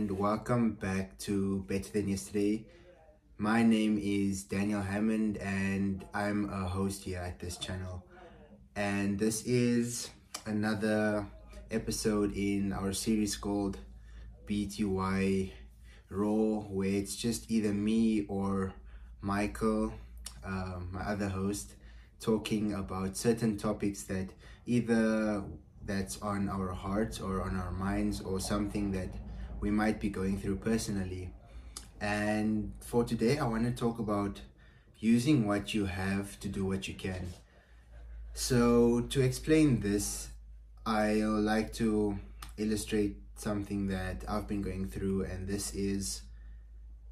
and welcome back to Better Than Yesterday. My name is Daniel Hammond and I'm a host here at this channel. And this is another episode in our series called BTY Raw, where it's just either me or Michael, uh, my other host, talking about certain topics that either that's on our hearts or on our minds or something that we might be going through personally. And for today, I want to talk about using what you have to do what you can. So, to explain this, I like to illustrate something that I've been going through, and this is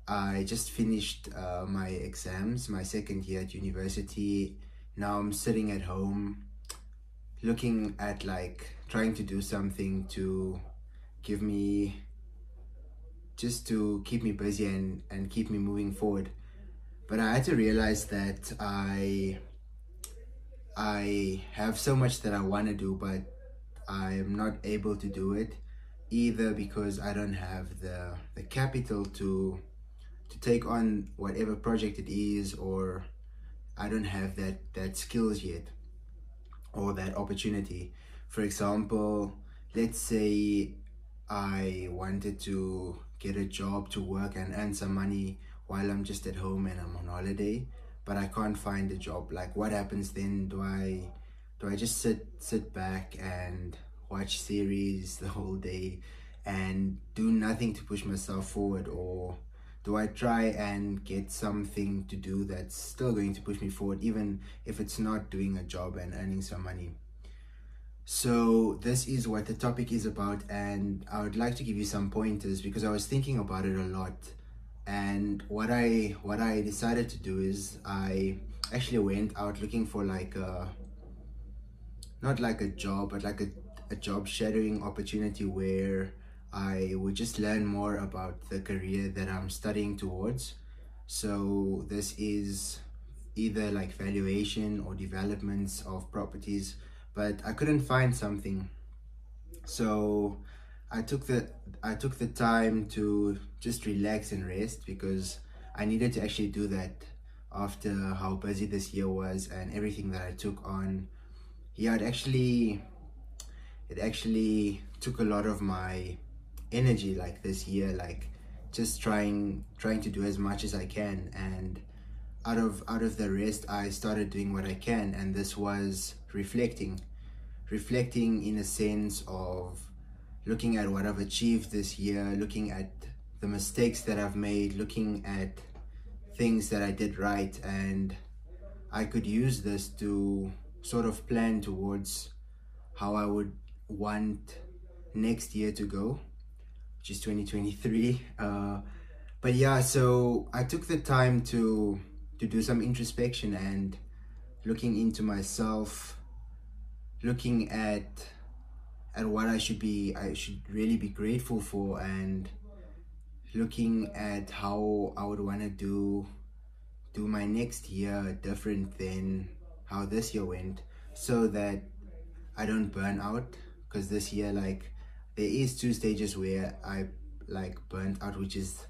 I just finished uh, my exams, my second year at university. Now I'm sitting at home looking at like trying to do something to give me just to keep me busy and, and keep me moving forward. But I had to realize that I I have so much that I want to do, but I am not able to do it either because I don't have the the capital to to take on whatever project it is or I don't have that that skills yet or that opportunity. For example, let's say I wanted to get a job to work and earn some money while I'm just at home and I'm on holiday, but I can't find a job. Like what happens then? Do I do I just sit sit back and watch series the whole day and do nothing to push myself forward or do I try and get something to do that's still going to push me forward, even if it's not doing a job and earning some money? So, this is what the topic is about, and I would like to give you some pointers because I was thinking about it a lot. And what I what I decided to do is I actually went out looking for like a not like a job, but like a, a job shadowing opportunity where I would just learn more about the career that I'm studying towards. So this is either like valuation or developments of properties, but I couldn't find something. So I took the I took the time to just relax and rest because I needed to actually do that after how busy this year was and everything that I took on. Yeah, it actually it actually took a lot of my energy like this year like just trying trying to do as much as I can and out of out of the rest I started doing what I can and this was reflecting reflecting in a sense of looking at what I've achieved this year looking at the mistakes that I've made looking at things that I did right and I could use this to sort of plan towards how I would want next year to go which is 2023. Uh, but yeah, so I took the time to to do some introspection and looking into myself, looking at at what I should be I should really be grateful for and looking at how I would want to do do my next year different than how this year went so that I don't burn out. Because this year like there is two stages where I like burnt out, which is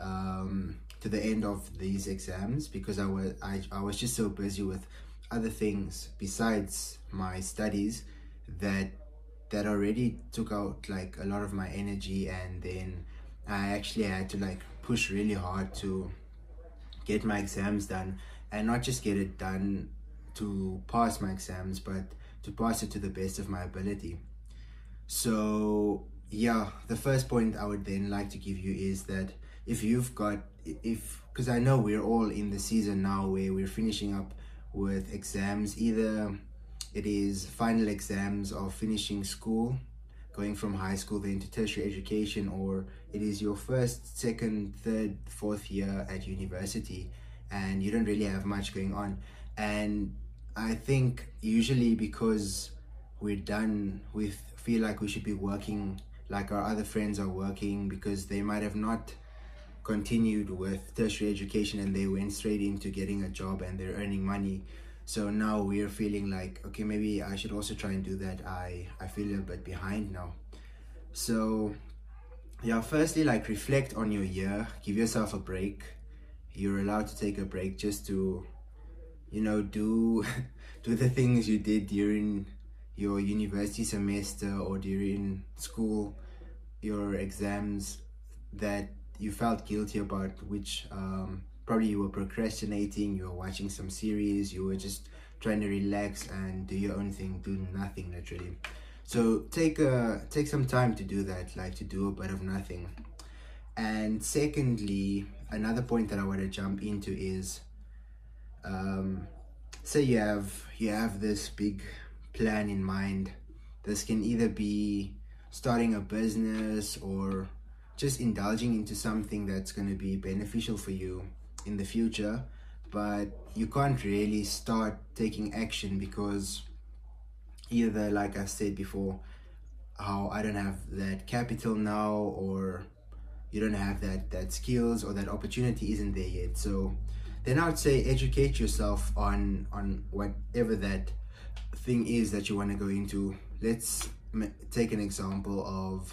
um, to the end of these exams because I was I, I was just so busy with other things besides my studies that that already took out like a lot of my energy and then I actually had to like push really hard to get my exams done and not just get it done to pass my exams but to pass it to the best of my ability. So yeah, the first point I would then like to give you is that if you've got if because I know we're all in the season now where we're finishing up with exams. Either it is final exams of finishing school going from high school then to tertiary education or it is your first second third fourth year at university and you don't really have much going on. And i think usually because we're done with feel like we should be working like our other friends are working because they might have not continued with tertiary education and they went straight into getting a job and they're earning money. So now we're feeling like okay maybe i should also try and do that. I i feel a bit behind now. So yeah, firstly, like reflect on your year, give yourself a break. You're allowed to take a break just to, you know, do do the things you did during your university semester or during school, your exams that you felt guilty about, which um, probably you were procrastinating, you were watching some series, you were just trying to relax and do your own thing, do nothing literally. So take a take some time to do that, like to do a bit of nothing. And secondly, another point that I want to jump into is, um, say you have you have this big plan in mind. This can either be starting a business or just indulging into something that's going to be beneficial for you in the future but you can't really start taking action because either like i said before how i don't have that capital now or you don't have that that skills or that opportunity isn't there yet. So then i would say educate yourself on on whatever that thing is that you want to go into. Let's take an example of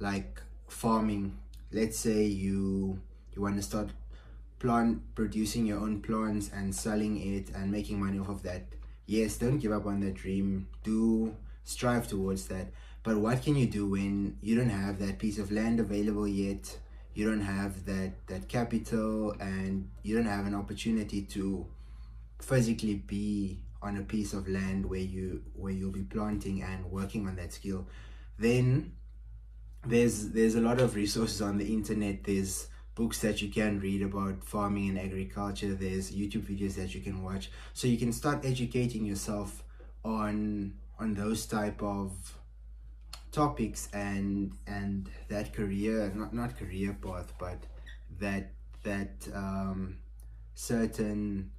like farming. Let's say you you want to start plant producing your own plants and selling it and making money off of that. Yes don't give up on that dream. Do strive towards that. But what can you do when you don't have that piece of land available yet? You don't have that that capital and you don't have an opportunity to physically be on a piece of land where you where you'll be planting and working on that skill. Then there's there's a lot of resources on the internet. There's books that you can read about farming and agriculture. There's youtube videos that you can watch. So you can start educating yourself on on those type of topics and and that career not not career path but that that um certain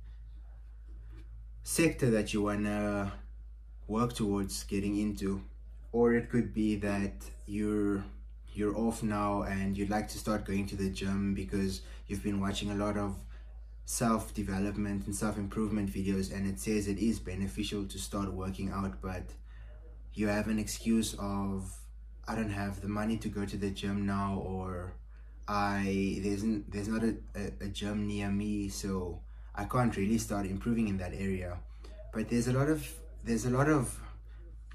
sector that you want to work towards getting into or it could be that you're you're off now and you'd like to start going to the gym because you've been watching a lot of self development and self improvement videos and it says it is beneficial to start working out but you have an excuse of I don't have the money to go to the gym now or I there's there's not a, a, a gym near me so I can't really start improving in that area. But there's a lot of there's a lot of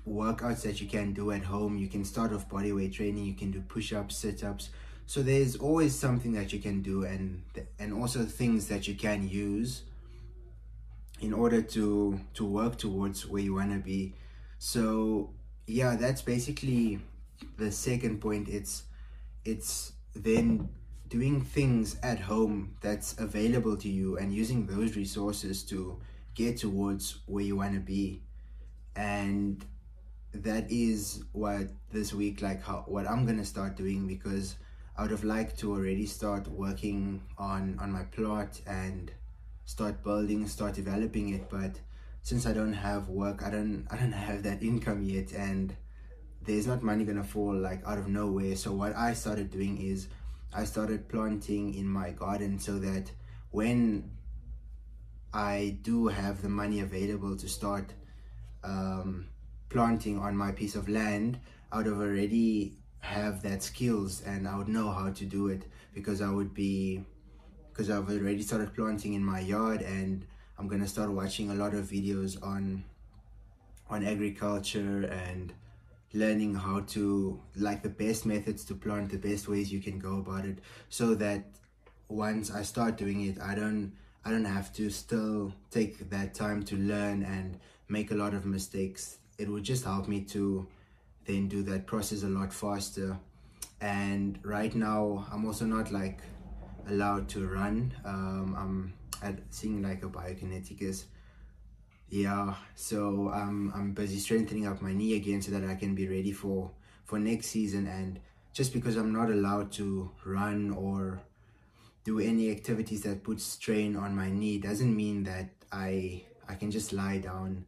workouts that you can do at home. You can start off body weight training. You can do push-ups, sit-ups. So there's always something that you can do, and and also things that you can use in order to to work towards where you want to be. So yeah, that's basically the second point. It's it's then doing things at home that's available to you and using those resources to get towards where you want to be and that is what this week like how what i'm gonna start doing because i would have liked to already start working on on my plot and start building start developing it but since i don't have work i don't i don't have that income yet and there's not money gonna fall like out of nowhere. So what i started doing is I started planting in my garden so that when I do have the money available to start um, planting on my piece of land, I would have already have that skills and I would know how to do it because I would be because I've already started planting in my yard and I'm gonna start watching a lot of videos on on agriculture and learning how to like the best methods to plant the best ways you can go about it so that once i start doing it i don't i don't have to still take that time to learn and make a lot of mistakes it would just help me to then do that process a lot faster. And right now i'm also not like allowed to run. Um i'm at seeing like a biokineticist yeah. So um, i'm busy strengthening up my knee again so that i can be ready for for next season. And just because i'm not allowed to run or do any activities that put strain on my knee doesn't mean that i i can just lie down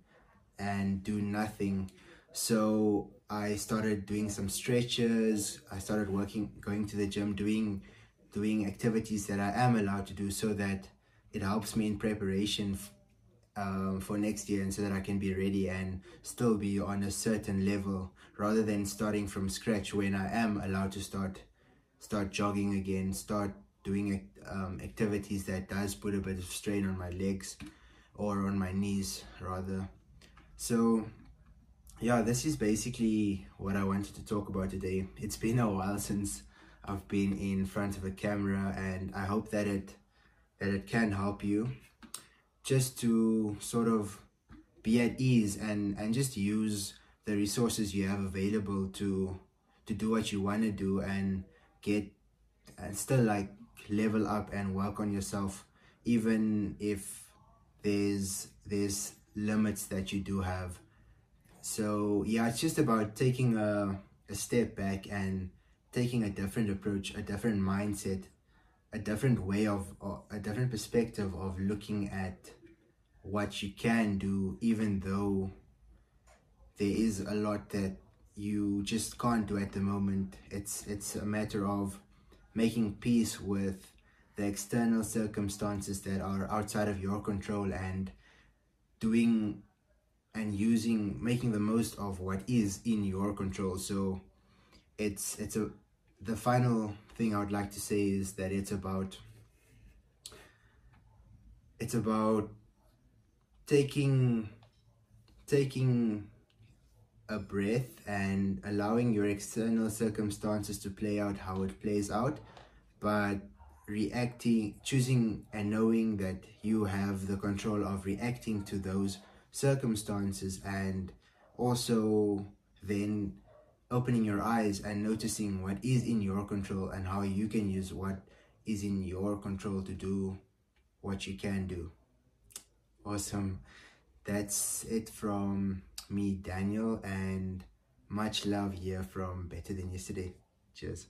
and do nothing so i started doing some stretches i started working going to the gym doing doing activities that i am allowed to do so that it helps me in preparation um, for next year and so that I can be ready and still be on a certain level rather than starting from scratch when I am allowed to start start jogging again, start doing um, activities that does put a bit of strain on my legs or on my knees rather. So yeah, this is basically what I wanted to talk about today. It's been a while since I've been in front of a camera and I hope that it that it can help you just to sort of be at ease and and just use the resources you have available to to do what you want to do and get and still like level up and work on yourself even if there's there's limits that you do have. So yeah it's just about taking a, a step back and taking a different approach a different mindset a different way of a different perspective of looking at what you can do even though there is a lot that you just can't do at the moment. It's it's a matter of making peace with the external circumstances that are outside of your control and doing and using making the most of what is in your control. So it's it's a the final thing i would like to say is that it's about it's about taking taking a breath and allowing your external circumstances to play out how it plays out. But reacting choosing and knowing that you have the control of reacting to those circumstances and also then opening your eyes and noticing what is in your control and how you can use what is in your control to do what you can do. Awesome. That's it from me daniel and much love here from better than yesterday. Cheers